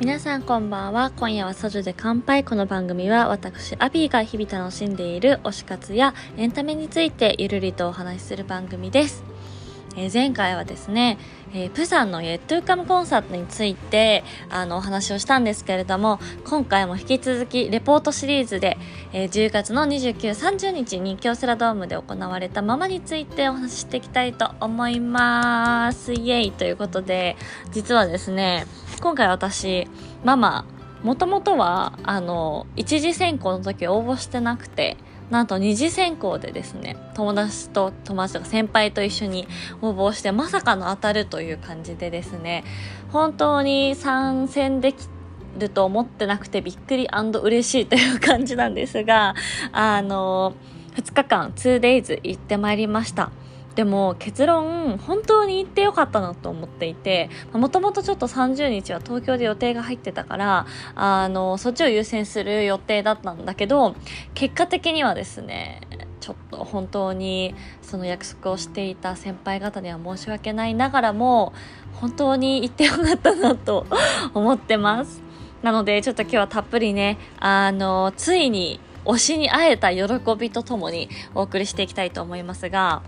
皆さんこんばんは。今夜はソジュで乾杯。この番組は私、アビーが日々楽しんでいる推し活やエンタメについてゆるりとお話しする番組です。えー、前回はですね、えー、プサンの Yet to Come コンサートについてあのお話をしたんですけれども今回も引き続きレポートシリーズで、えー、10月の29、30日に京セラドームで行われたままについてお話ししていきたいと思いますイエイということで実はですね今回私ママもともとはあの一次選考の時応募してなくてなんと二次選考でですね、友達と友達とか先輩と一緒に応募してまさかの当たるという感じでですね、本当に参戦できると思ってなくてびっくり嬉しいという感じなんですが、あの、2日間 2days 行ってまいりました。でも結論本当に行ってよかったなと思っていてもともとちょっと30日は東京で予定が入ってたからあのそっちを優先する予定だったんだけど結果的にはですねちょっと本当にその約束をしていた先輩方には申し訳ないながらも本当に行ってよかったなと思ってます。なのでちょっと今日はたっぷりねあのついに推しに会えた喜びとともにお送りしていきたいと思いますが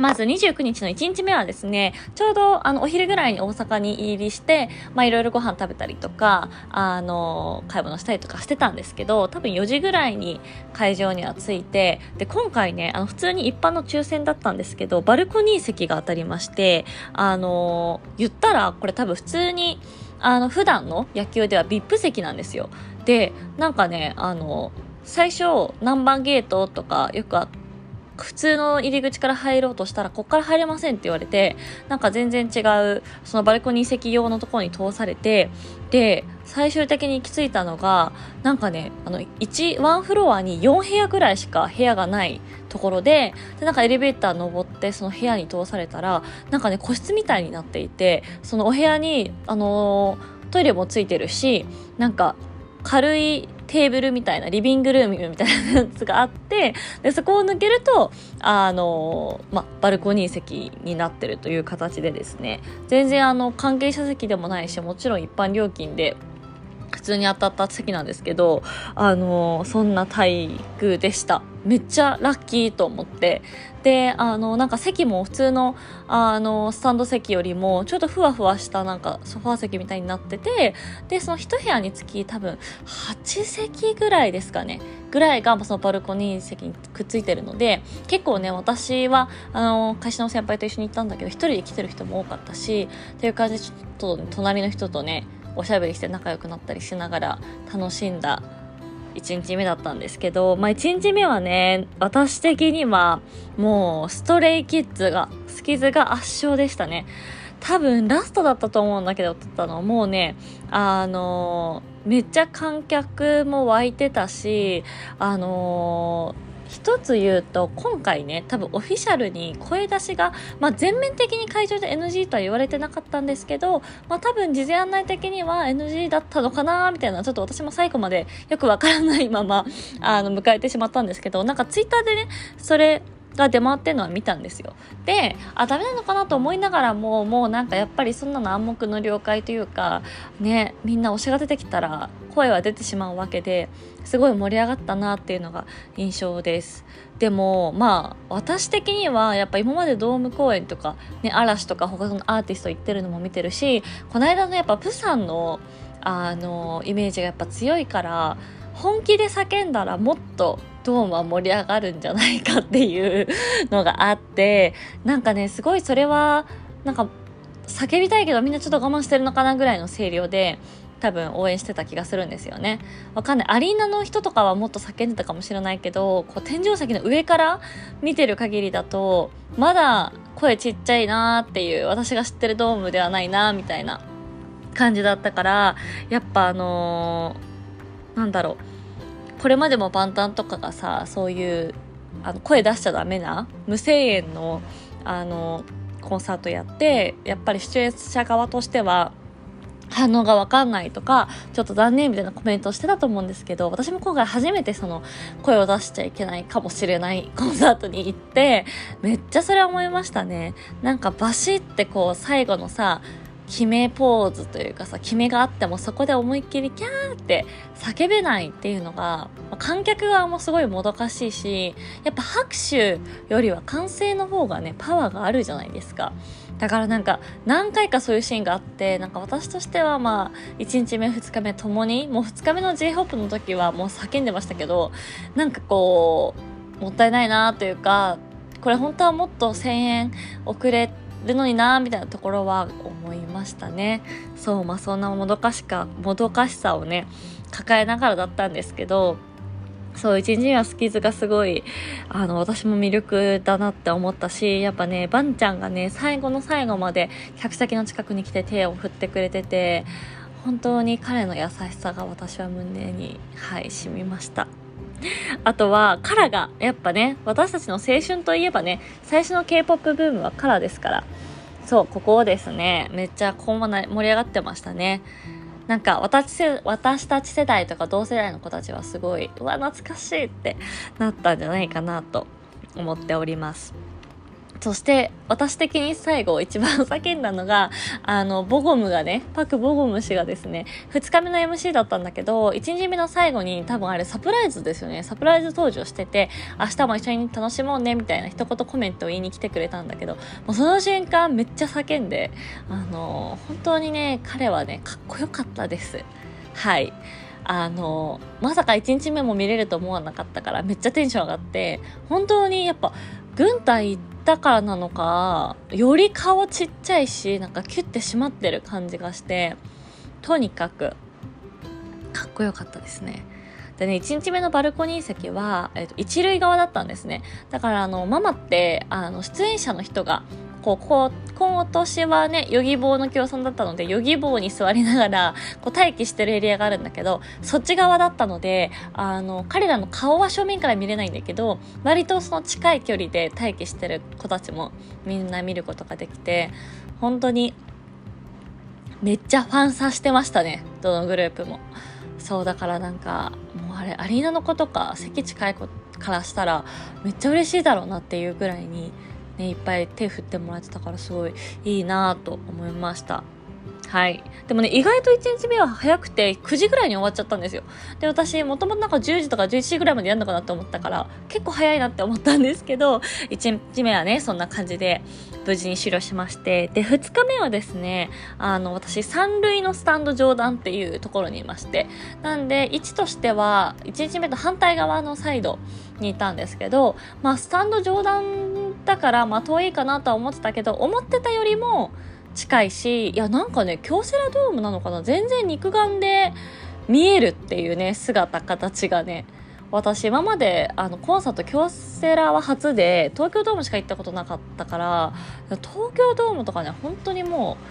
まず29日の1日目はですね、ちょうどあのお昼ぐらいに大阪に入りして、まあいろいろご飯食べたりとか、あの、買い物したりとかしてたんですけど、多分4時ぐらいに会場には着いて、で、今回ね、あの普通に一般の抽選だったんですけど、バルコニー席が当たりまして、あの、言ったらこれ多分普通に、あの、普段の野球では VIP 席なんですよ。で、なんかね、あの、最初何番ゲートとかよくあって、普通の入り口から入ろうとしたら、こっから入れませんって言われて、なんか全然違う、そのバルコニー席用のところに通されて、で、最終的に行き着いたのが、なんかね、あの、1、ワンフロアに4部屋ぐらいしか部屋がないところで、で、なんかエレベーター登ってその部屋に通されたら、なんかね、個室みたいになっていて、そのお部屋に、あのー、トイレもついてるし、なんか、軽いテーブルみたいなリビングルームみたいなやつがあってでそこを抜けるとあの、ま、バルコニー席になってるという形でですね。全然あの関係者席でもないしもちろん一般料金で普通に当たった席なんですけど、あのそんな待遇でした。めっちゃラッキーと思って。で、あの、なんか席も普通の、あの、スタンド席よりも、ちょっとふわふわしたなんかソファー席みたいになってて、で、その一部屋につき多分、8席ぐらいですかね。ぐらいが、そのバルコニー席にくっついてるので、結構ね、私は、あの、会社の先輩と一緒に行ったんだけど、一人で来てる人も多かったし、っていう感じで、ちょっと、隣の人とね、おしゃべりして仲良くなったりしながら楽しんだ1日目だったんですけど、まあ1日目はね、私的にはもうストレイキッズが、スキズが圧勝でしたね。多分ラストだったと思うんだけど、撮ったのもうね、あのー、めっちゃ観客も湧いてたし、あのー一つ言うと今回ね多分オフィシャルに声出しが、まあ、全面的に会場で NG とは言われてなかったんですけど、まあ、多分事前案内的には NG だったのかなみたいなちょっと私も最後までよくわからないままあの迎えてしまったんですけどなんかツイッターでねそれが出回ってるのは見たんですよ。で、あ、ダメなのかなと思いながらも、もうなんかやっぱりそんなの暗黙の了解というか、ね、みんな推しが出てきたら声は出てしまうわけで、すごい盛り上がったなっていうのが印象です。でも、まあ、私的にはやっぱ今までドーム公演とか、ね、嵐とか他のアーティスト行ってるのも見てるし、この間のやっぱプサンの、あの、イメージがやっぱ強いから、本気で叫んだらもっとドームは盛り上がるんじゃないかっていうのがあってなんかねすごいそれはなんか叫びたいけどみんなちょっと我慢してるのかなぐらいの声量で多分応援してた気がするんですよね。わかんない。アリーナの人とかはもっと叫んでたかもしれないけど、こう天井石の上から見てる限りだと、まだ声ちっちゃいなーっていう、私が知ってるドームではないなーみたいな感じだったから、やっぱあのー、なんだろう。これまでもバンタンとかがさそういうあの声出しちゃダメな無声援のあのコンサートやってやっぱり出演者側としては反応がわかんないとか、ちょっと残念みたいなコメントをしてたと思うんですけど、私も今回初めてその声を出しちゃいけないかもしれない コンサートに行って、めっちゃそれ思いましたね。なんかバシってこう最後のさ、決めポーズというかさ、決めがあってもそこで思いっきりキャーって叫べないっていうのが、観客側もすごいもどかしいし、やっぱ拍手よりは歓声の方がね、パワーがあるじゃないですか。だからなんか何回かそういうシーンがあってなんか私としてはまあ1日目2日目ともにもう2日目の J−HOP の時はもう叫んでましたけどなんかこうもったいないなというかこれ本当はもっと1000円遅れてるのになみたいなところは思いましたねそうまあそんなもどかしかもどかしさをね抱えながらだったんですけどそう、一日目はスキズがすごい、あの、私も魅力だなって思ったし、やっぱね、バンちゃんがね、最後の最後まで客席の近くに来て手を振ってくれてて、本当に彼の優しさが私は胸に、はい、染みました。あとは、カラが、やっぱね、私たちの青春といえばね、最初の K-POP ブームはカラですから、そう、ここをですね、めっちゃこう盛り上がってましたね。なんか私私たち世代とか同世代の子たちはすごいうわ懐かしいってなったんじゃないかなと思っております。そして、私的に最後一番叫んだのが、あの、ボゴムがね、パク・ボゴム氏がですね、2日目の MC だったんだけど、1日目の最後に多分あれサプライズですよね。サプライズ登場してて、明日も一緒に楽しもうね、みたいな一言コメントを言いに来てくれたんだけど、もうその瞬間めっちゃ叫んで、あの、本当にね、彼はね、かっこよかったです。はい。あの、まさか1日目も見れると思わなかったからめっちゃテンション上がって、本当にやっぱ軍隊ったからなのかより顔ちっちゃいしなんかキュッて締まってる感じがしてとにかくかっこよかったですね。でね1日目のバルコニー席は、えーと、一塁側だったんですね。だからあのママってあの出演者の人がこう、こう、今年はね、ヨギ棒の協賛だったので、ヨギ棒に座りながら、こう、待機してるエリアがあるんだけど、そっち側だったので、あの、彼らの顔は正面から見れないんだけど、割とその近い距離で待機してる子たちもみんな見ることができて、本当に、めっちゃファンさしてましたね、どのグループも。そう、だからなんか、もうあれ、アリーナの子とか、席近い子からしたら、めっちゃ嬉しいだろうなっていうぐらいに、ね、いっぱい手振ってもらってたからすごいいいなと思いました。はい。でもね、意外と1日目は早くて9時ぐらいに終わっちゃったんですよ。で、私、もともとなんか10時とか11時ぐらいまでやるのかなって思ったから、結構早いなって思ったんですけど、1日目はね、そんな感じで無事に終了しまして、で、2日目はですね、あの、私、三塁のスタンド上段っていうところにいまして、なんで、位置としては、1日目と反対側のサイドにいたんですけど、まあ、スタンド上段だから、まあ、遠いかなとは思ってたけど、思ってたよりも、近いしいやなんかね京セラドームなのかな？全然肉眼で見えるっていうね姿形がね私今まであのコンサート京セラは初で東京ドームしか行ったことなかったから東京ドームとかね本当にもう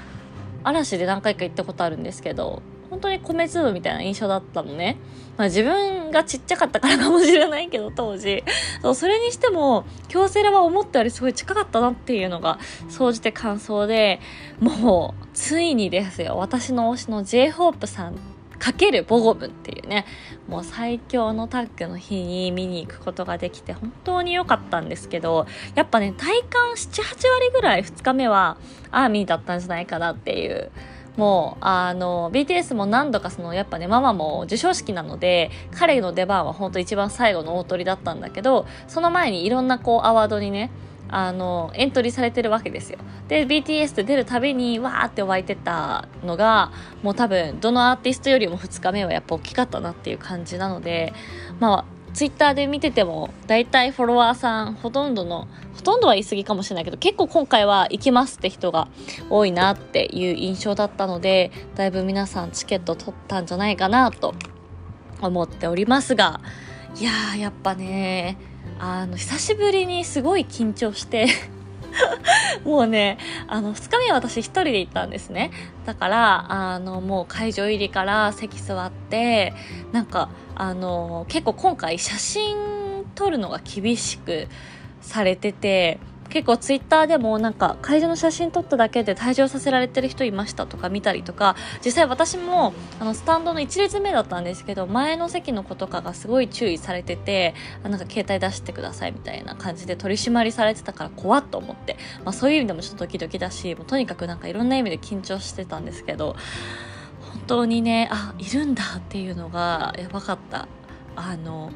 嵐で何回か行ったことあるんですけど本当に米粒みたいな印象だったのね。まあ自分がちっちゃかったからかもしれないけど、当時。そう、それにしても、京セラは思ったよりすごい近かったなっていうのが、総じて感想で、もう、ついにですよ、私の推しの J-HOPE さんかけるボゴムっていうね、もう最強のタッグの日に見に行くことができて本当に良かったんですけど、やっぱね、体感7、8割ぐらい2日目はアーミーだったんじゃないかなっていうもうあの BTS も何度かそのやっぱねママも授賞式なので彼の出番は本当一番最後の大トリだったんだけどその前にいろんなこうアワードにねあのエントリーされてるわけですよ。で BTS で出るたびにわーって湧いてたのがもう多分どのアーティストよりも2日目はやっぱ大きかったなっていう感じなのでまあツイッターで見てても、大体フォロワーさん、ほとんどの、ほとんどは言い過ぎかもしれないけど、結構今回は行きますって人が多いなっていう印象だったので、だいぶ皆さんチケット取ったんじゃないかなと思っておりますが、いやー、やっぱね、あの、久しぶりにすごい緊張して もうね、あの、2日目は私1人で行ったんですね。だから、あの、もう会場入りから席座って、なんか、あの、結構今回写真撮るのが厳しくされてて、結構ツイッターでもなんか会場の写真撮っただけで退場させられてる人いましたとか見たりとか実際私もあのスタンドの1列目だったんですけど前の席の子とかがすごい注意されててなんか携帯出してくださいみたいな感じで取り締まりされてたから怖っと思って、まあ、そういう意味でもちょっとドキドキだしもうとにかくなんかいろんな意味で緊張してたんですけど本当にねあいるんだっていうのがやばかった。あの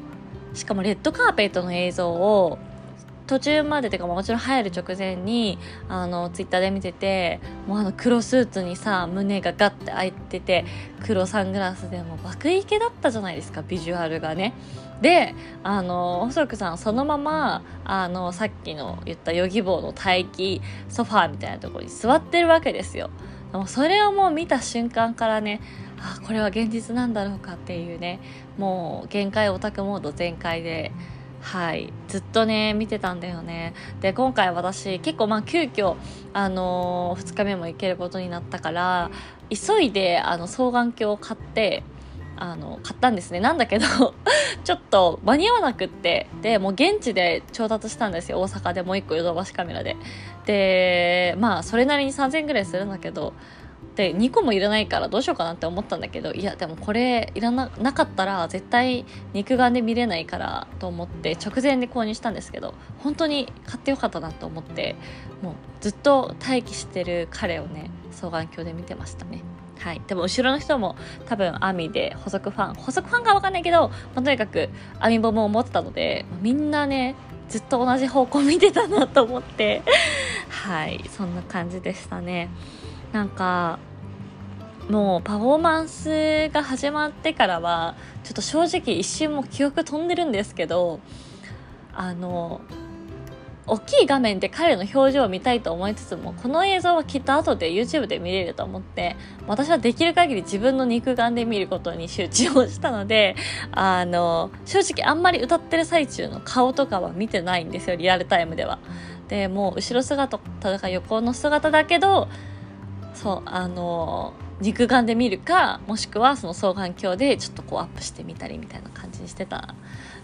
しかもレッドカーペットの映像を途中までてかもちろん入る直前にあのツイッターで見ててもうあの黒スーツにさ胸がガッて開いてて黒サングラスでも爆イケだったじゃないですかビジュアルがね。であの細くさんそのままあのさっきの言ったヨギボーの待機ソファーみたいなところに座ってるわけですよ。でもそれをもう見た瞬間からねあこれは現実なんだろうかっていうねもう限界オタクモード全開で。はい、ずっとね見てたんだよね。で今回私結構まあ急遽あのー、2日目も行けることになったから急いであの双眼鏡を買ってあの買ったんですね。なんだけど ちょっと間に合わなくってでもう現地で調達したんですよ。大阪でもう1個ヨドバシカメラで。でまあそれなりに3000円ぐらいするんだけどで2個もいらないからどうしようかなって思ったんだけどいやでもこれいらななかったら絶対肉眼で見れないからと思って直前で購入したんですけど本当に買ってよかったなと思ってもうずっと待機してる彼をね双眼鏡で見てましたね。はい、でも後ろの人も多分アミで補足ファン補足ファンか分かんないけど、まあ、とにかくアミボも持ってたのでみんなねずっと同じ方向見てたなと思ってはいそんな感じでしたね。なんかもうパフォーマンスが始まってからはちょっと正直一瞬も記憶飛んでるんですけどあの大きい画面で彼の表情を見たいと思いつつもこの映像はきっと後で YouTube で見れると思って私はできる限り自分の肉眼で見ることに集中をしたのであの正直あんまり歌ってる最中の顔とかは見てないんですよリアルタイムでは。でもう後ろ姿とか横の姿だけどそうあの肉眼で見るかもしくはその双眼鏡でちょっとこうアップしてみたりみたいな感じにしてた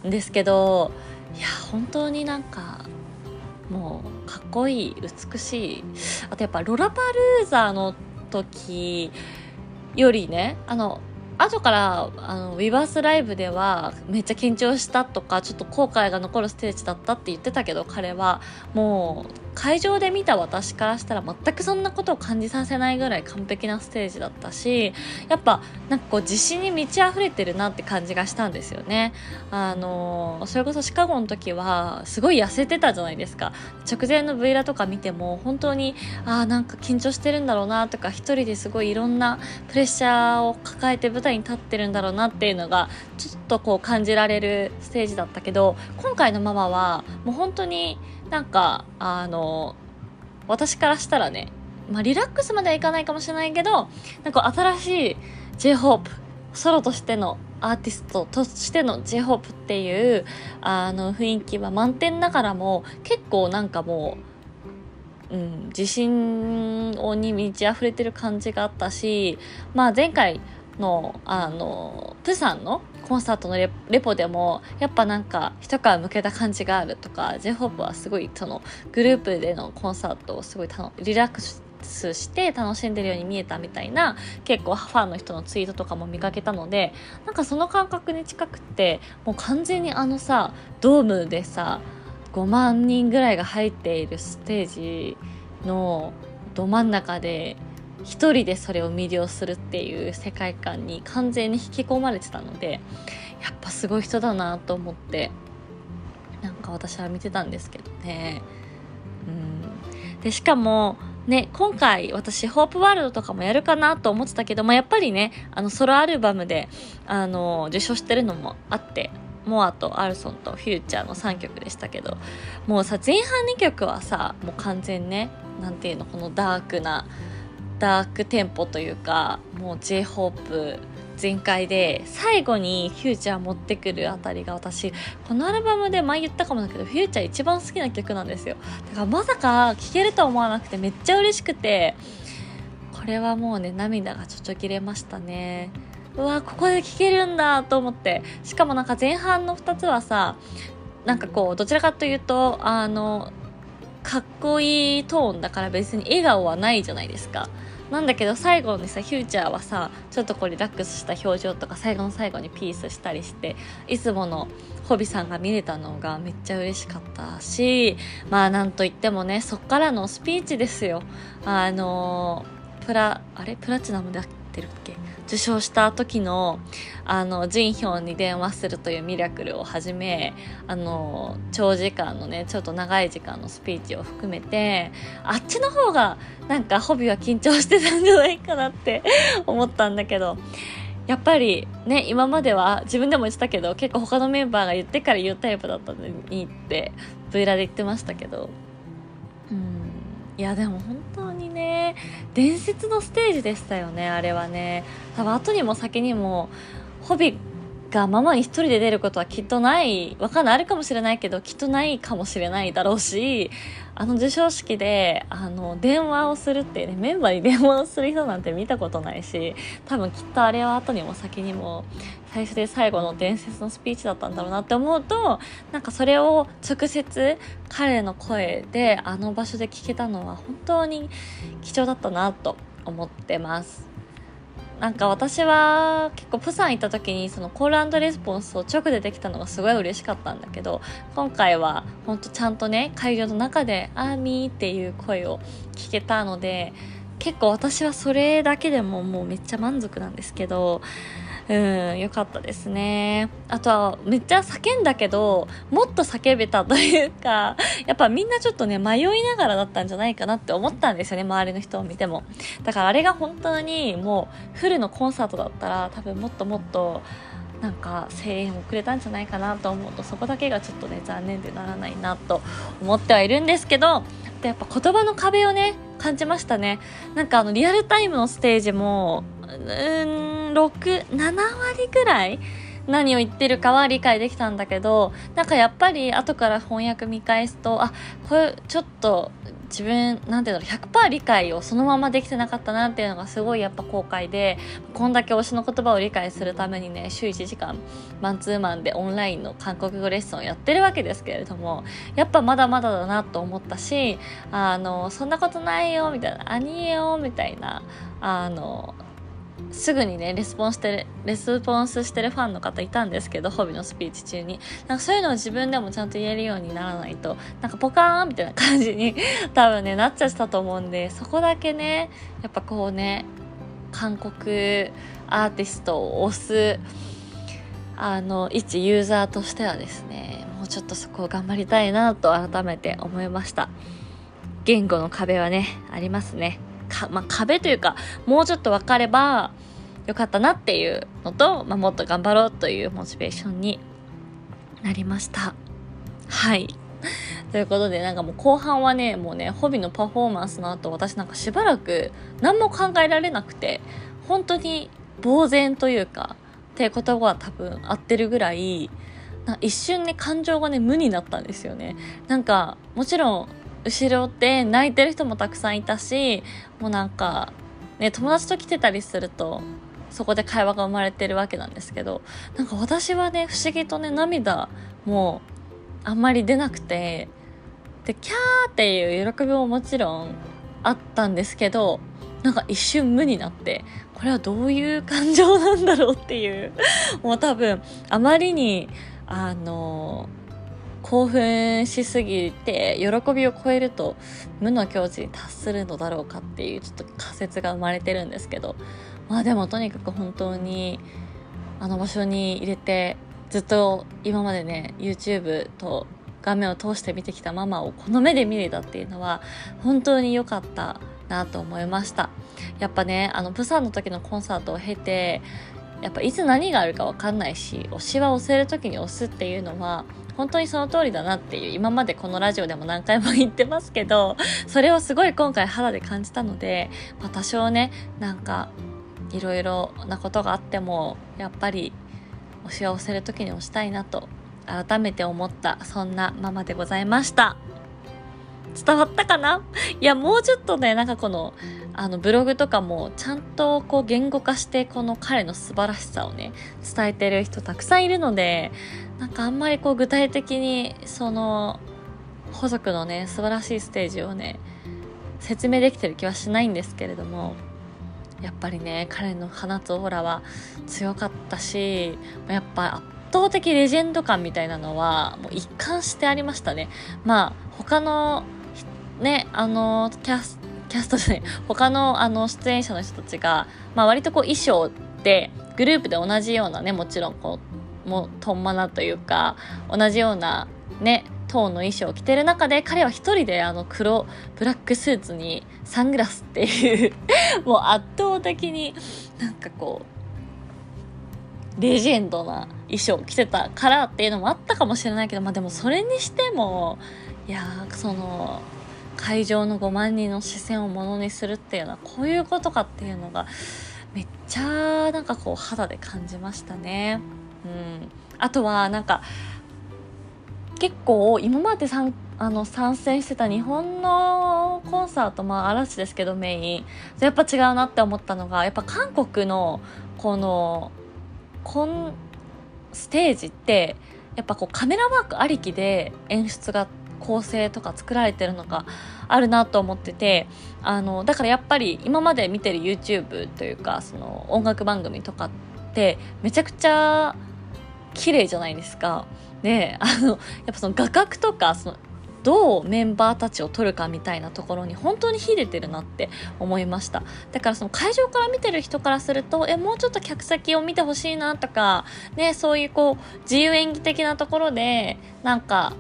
んですけどいや本当になんかもうかっこいい美しい。あとやっぱロラパルーザーの時よりねあの後からあのウィバースライブではめっちゃ緊張したとかちょっと後悔が残るステージだったって言ってたけど彼は。もう会場で見た私からしたら全くそんなことを感じさせないぐらい完璧なステージだったしやっぱなんかこう自信に満ち溢れてるなって感じがしたんですよね。あのそれこそシカゴの時はすごい痩せてたじゃないですか。直前の V ラとか見ても本当にあなんか緊張してるんだろうなとか一人ですごいいろんなプレッシャーを抱えて舞台に立ってるんだろうなっていうのがちょっとこう感じられるステージだったけど今回のママはもう本当になんかあの私からしたらね、まあ、リラックスまではいかないかもしれないけどなんか新しい j h o p e ソロとしてのアーティストとしての j h o p e っていうあの雰囲気は満点ながらも結構なんかもう、うん、自信に満ち溢れてる感じがあったし、まあ、前回のあのプサンのコンサートのレポでもやっぱなんか一皮むけた感じがあるとか J−HOPE はすごいそのグループでのコンサートをすごいリラックスして楽しんでるように見えたみたいな結構ファンの人のツイートとかも見かけたのでなんかその感覚に近くってもう完全にあのさドームでさ5万人ぐらいが入っているステージのど真ん中で一人でそれを魅了するっていう世界観に完全に引き込まれてたのでやっぱすごい人だなと思ってなんか私は見てたんですけどね。うんでしかもね、今回私、ホープワールドとかもやるかなと思ってたけど、まあ、やっぱりね、あの、ソロアルバムで、あの、受賞してるのもあって、モアとアルソンとフューチャーの3曲でしたけど、もうさ、前半2曲はさ、もう完全ね、なんていうの、このダークな、ダークテンポというかもう J−HOPE 全開で最後にフューチャー持ってくるあたりが私このアルバムで前言ったかもだけどフューチャー一番好きな曲なんですよ。だからまさか聴けると思わなくてめっちゃ嬉しくてこれはもうね涙がちょちょ切れましたね。うわここで聴けるんだと思って。しかもなんか前半の2つはさなんかこうどちらかというとあのかっこいいトーンだから別に笑顔はないじゃないですか。なんだけど最後にさフューチャーはさちょっとこうリラックスした表情とか最後の最後にピースしたりしていつものホビさんが見れたのがめっちゃ嬉しかったしまあなんといってもねそっからのスピーチですよ。あのプラあれ？プラチナムで合ってるっけ？受賞した時のあのジンヒョンに電話するというミラクルをはじめあの長時間のねちょっと長い時間のスピーチを含めてあっちの方がなんかホビは緊張してたんじゃないかなって 思ったんだけどやっぱりね今までは自分でも言ってたけど結構他のメンバーが言ってから言うタイプだったのにって V ラで言ってましたけど。うん。いやでも本当ね伝説のステージでしたよねあれはね。多分後にも先にもホビがママに一人で出ることはきっとないわかんないあるかもしれないけどきっとないかもしれないだろうしあの授賞式であの電話をするってねメンバーに電話をする人なんて見たことないし多分きっとあれは後にも先にも最初で最後の伝説のスピーチだったんだろうなって思うとなんかそれを直接彼の声であの場所で聞けたのは本当に貴重だったなと思ってます。なんか私は結構プサン行った時にそのコールレスポンスを直でできたのがすごい嬉しかったんだけど今回はほんとちゃんとね会場の中で「アーミー」っていう声を聞けたので結構私はそれだけでももうめっちゃ満足なんですけどうん良かったですね。あとはめっちゃ叫んだけどもっと叫べたというかやっぱみんなちょっとね迷いながらだったんじゃないかなって思ったんですよね周りの人を見ても。だからあれが本当にもうフルのコンサートだったら多分もっともっとなんか声援をくれたんじゃないかなと思うとそこだけがちょっとね残念でならないなと思ってはいるんですけどやっぱ言葉の壁をね感じましたね。なんかあのリアルタイムのステージもうん6 7割ぐらい何を言ってるかは理解できたんだけどなんかやっぱり後から翻訳見返すとあこれちょっと自分なんていうの100%理解をそのままできてなかったなっていうのがすごいやっぱ後悔でこんだけ推しの言葉を理解するためにね週1時間マンツーマンでオンラインの韓国語レッスンをやってるわけですけれどもやっぱまだまだだなと思ったしあのそんなことないよみたいな「アニエよ」みたいなあのすぐにねレスポンスしてるレスポンスしてるファンの方いたんですけどホビのスピーチ中に。なんかそういうのを自分でもちゃんと言えるようにならないとなんかポカーンみたいな感じに 多分ねなっちゃってたと思うんでそこだけねやっぱこうね韓国アーティストを推すあの一ユーザーとしてはですねもうちょっとそこを頑張りたいなと改めて思いました。言語の壁はねありますね。か、まあ、壁というか、もうちょっと分かればよかったなっていうのと、まあ、もっと頑張ろうというモチベーションになりました。はい。ということで、なんかもう後半はね、もうね、ホビのパフォーマンスの後、私なんかしばらく何も考えられなくて、本当に呆然というか、って言葉は多分合ってるぐらい、な一瞬ね、感情がね、無になったんですよね。なんか、もちろん、後ろで泣いてる人もたくさんいたしもうなんかね友達と来てたりするとそこで会話が生まれてるわけなんですけどなんか私はね不思議とね涙もあんまり出なくてでキャーっていう喜びももちろんあったんですけどなんか一瞬無になってこれはどういう感情なんだろうっていう。もう多分あまりにあの興奮しすぎて喜びを超えると無の境地に達するのだろうかっていうちょっと仮説が生まれてるんですけどまあでもとにかく本当にあの場所に入れてずっと今までね YouTube と画面を通して見てきたママをこの目で見れたっていうのは本当に良かったなと思いました。やっぱねあのプサンの時のコンサートを経てやっぱいつ何があるか分かんないし推しは押せる時に押すっていうのは本当にその通りだなっていう今までこのラジオでも何回も言ってますけどそれをすごい今回肌で感じたので、まあ、多少ねなんかいろいろなことがあってもやっぱり推しは押せる時に押したいなと改めて思ったそんなママでございました。伝わったかな？いやもうちょっとねなんかこのあのブログとかもちゃんとこう言語化してこの彼の素晴らしさをね伝えてる人たくさんいるのでなんかあんまりこう具体的にその補足のね素晴らしいステージをね説明できてる気はしないんですけれどもやっぱりね彼の放つオーラは強かったしやっぱ圧倒的レジェンド感みたいなのはもう一貫してありましたね。まあ他のねあのキャスキャストじゃない他のあの出演者の人たちが、まあ、割とこう衣装ってグループで同じようなねもちろんこうもうトンマナというか同じようなねトーンの衣装を着てる中で彼は一人であの黒ブラックスーツにサングラスっていう もう圧倒的になんかこうレジェンドな衣装を着てたからっていうのもあったかもしれないけどまあでもそれにしてもいやその会場の5万人の視線をものにするっていうのはこういうことかっていうのがめっちゃなんかこう肌で感じましたね。うん、あとはなんか結構今まで参あの参戦してた日本のコンサートまあ嵐ですけどメインやっぱ違うなって思ったのがやっぱ韓国のこのコンステージってやっぱこうカメラワークありきで演出が構成とか作られてるのがあるなと思っててあのだからやっぱり今まで見てる YouTube というかその音楽番組とかってめちゃくちゃ綺麗じゃないですか。であのやっぱその画角とかそのどうメンバーたちを撮るかみたいなところに本当に秀でてるなって思いましただからその会場から見てる人からするとえもうちょっと客席を見てほしいなとかねそういうこう自由演技的なところでなんか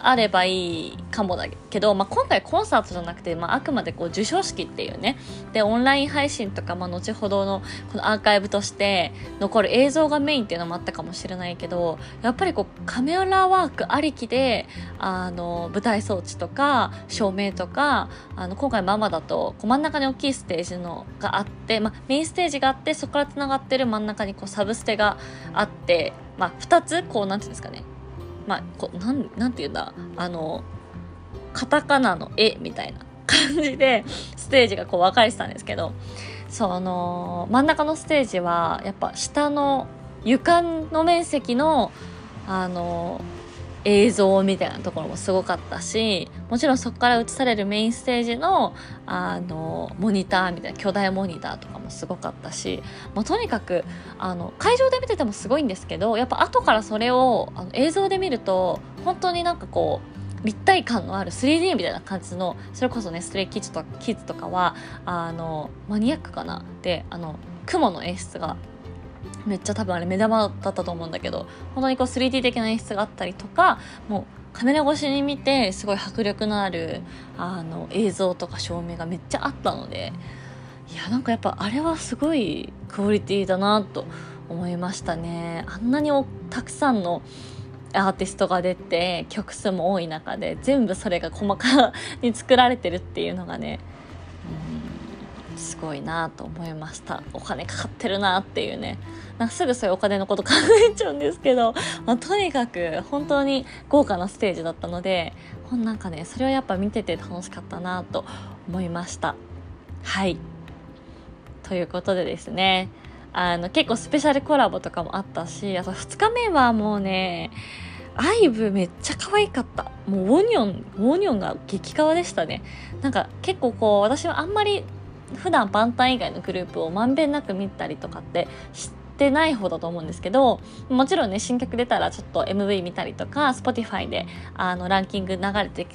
あればいいかもだけど、まあ、今回コンサートじゃなくて、まあ、あくまでこう授賞式っていうね。でオンライン配信とか、まあ、後ほどのこのアーカイブとして残る映像がメインっていうのもあったかもしれないけどやっぱりこうカメラワークありきであの舞台装置とか照明とかあの今回ママだとこう真ん中に大きいステージのがあって、まあ、メインステージがあってそこからつながってる真ん中にこうサブステがあって、まあ、2つこうなんていうんですかね。まあ、こなん、なんて言うんだ、あの、カタカナの絵みたいな 感じで、ステージがこう分かれてたんですけど、そ、の真ん中のステージは、やっぱ下の床の面積の、あの映像みたいなところもすごかったしもちろんそこから映されるメインステージのあのモニターみたいな巨大モニターとかもすごかったしもうとにかくあの会場で見ててもすごいんですけどやっぱ後からそれをあの映像で見ると本当になんかこう立体感のある 3D みたいな感じのそれこそねストレイキッズとキッズとかはあのマニアックかなであの雲の演出がめっちゃ多分あれ目玉だったと思うんだけど本当にこう 3D 的な演出があったりとかもうカメラ越しに見てすごい迫力のあるあの映像とか照明がめっちゃあったのでいやなんかやっぱあれはすごいクオリティだなと思いましたね。あんなにたくさんのアーティストが出て曲数も多い中で全部それが細かに作られてるっていうのがねすごいなと思いました。お金かかってるなっていうね。なんかすぐそういうお金のこと考えちゃうんですけど、まあ、とにかく本当に豪華なステージだったのでなんかねそれはやっぱ見てて楽しかったなと思いましたはいということでですねあの結構スペシャルコラボとかもあったしあと2日目はもうねアイブめっちゃ可愛かった。もうオニオン、オニオンが激カワでしたね。なんか結構こう私はあんまり普段バンタン以外のグループをまんべんなく見たりとかってしてない方だと思うんですけどもちろんね新曲出たらちょっと MV 見たりとか Spotify であのランキング流れて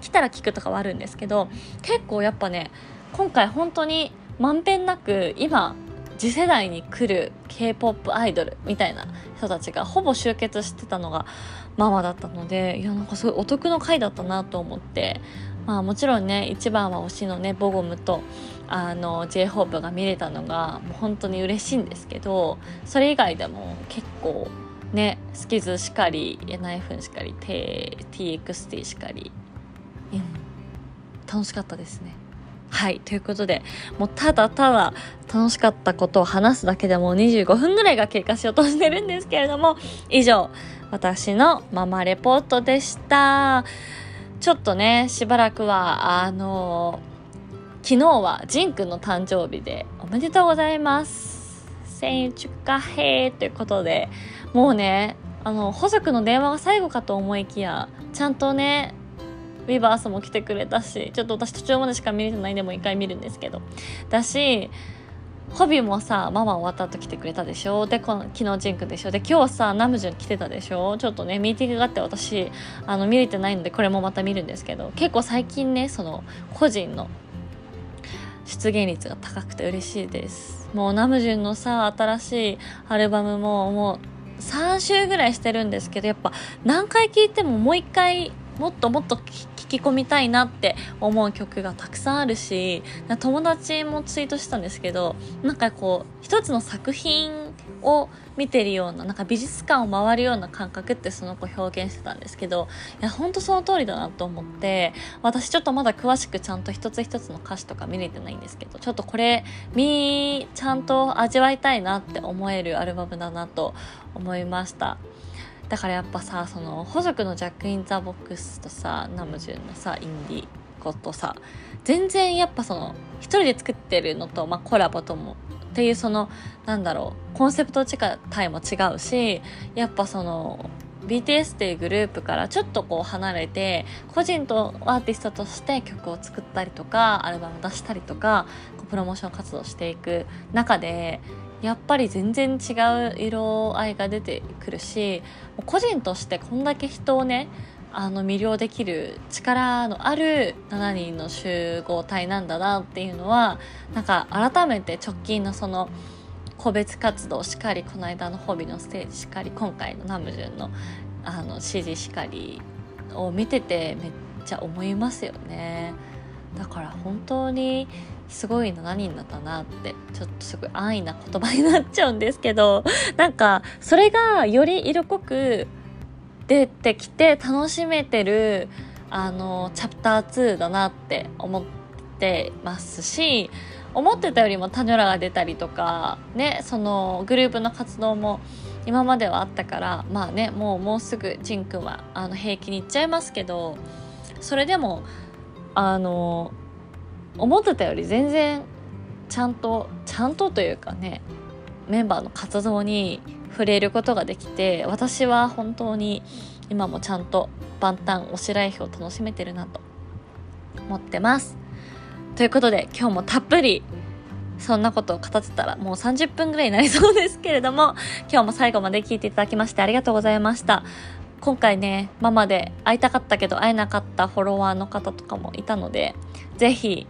きたら聞くとかはあるんですけど結構やっぱね今回本当にまんべんなく今次世代に来る K-POP アイドルみたいな人たちがほぼ集結してたのがママだったのでいやなんかすごいお得の回だったなと思ってまあもちろんね一番は推しのねボゴムとあの J−HOPE が見れたのがもう本当に嬉しいんですけどそれ以外でも結構ねスキズしかりエナイフンしかり TXT しかり、うん、楽しかったですね。はいということでもうただただ楽しかったことを話すだけでもう25分ぐらいが経過しようとしてるんですけれども以上私のママレポートでしたちょっとねしばらくはあの昨日はジンくんの誕生日でおめでとうございます。千日かへーということで、もうね、あの、補足の電話が最後かと思いきや、ちゃんとね、ウィバースも来てくれたしちょっと私途中までしか見れてないんでもう一回見るんですけどだしホビもさママ終わった後来てくれたでしょ？でこの昨日ジンクでしょ？で今日さナムジュン来てたでしょ？ちょっとねミーティングがあって私あの見れてないのでこれもまた見るんですけど結構最近ねその個人の出現率が高くて嬉しいです。もうナムジュンのさ新しいアルバムももう3週ぐらいしてるんですけどやっぱ何回聴いてももう一回もっともっと聞き込みたいなって思う曲がたくさんあるし友達もツイートしたんですけどなんかこう一つの作品を見てるようななんか美術館を回るような感覚ってその子表現してたんですけどいやほんとその通りだなと思って私ちょっとまだ詳しくちゃんと一つ一つの歌詞とか見れてないんですけどちょっとこれみちゃんと味わいたいなって思えるアルバムだなと思いました。だからやっぱさその補足のジャック・イン・ザ・ボックスとさナムジュンのさインディゴとさ全然やっぱその一人で作ってるのと、まあ、コラボともっていうそのなんだろうコンセプト自体も違うしやっぱその BTS っていうグループからちょっとこう離れて個人とアーティストとして曲を作ったりとかアルバム出したりとかプロモーション活動していく中でやっぱり全然違う色合いが出てくるし個人としてこんだけ人をねあの魅了できる力のある7人の集合体なんだなっていうのはなんか改めて直近のその個別活動しかりこの間のホビのステージしかり今回のナムジュンのあの指示しかりを見ててめっちゃ思いますよね。だから本当にすごい7人だったなってちょっとすごい安易な言葉になっちゃうんですけどなんかそれがより色濃く出てきて楽しめてるあのチャプター2だなって思ってますし思ってたよりもタニョラが出たりとかねそのグループの活動も今まではあったからまあねもうもうすぐジンくんはあの平気に行っちゃいますけどそれでもあの思ってたより全然ちゃんとちゃんとというかねメンバーの活動に触れることができて私は本当に今もちゃんと万端推しライフを楽しめてるなと思ってます。ということで今日もたっぷりそんなことを語ってたらもう30分ぐらいになりそうですけれども今日も最後まで聞いていただきましてありがとうございました。今回ねママで会いたかったけど会えなかったフォロワーの方とかもいたので是非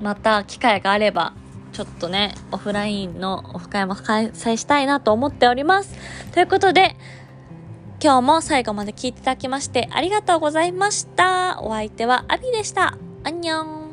また機会があればちょっとねオフラインのオフ会も開催したいなと思っております。ということで今日も最後まで聞いていただきましてありがとうございました。お相手はアビでした。アンニョン。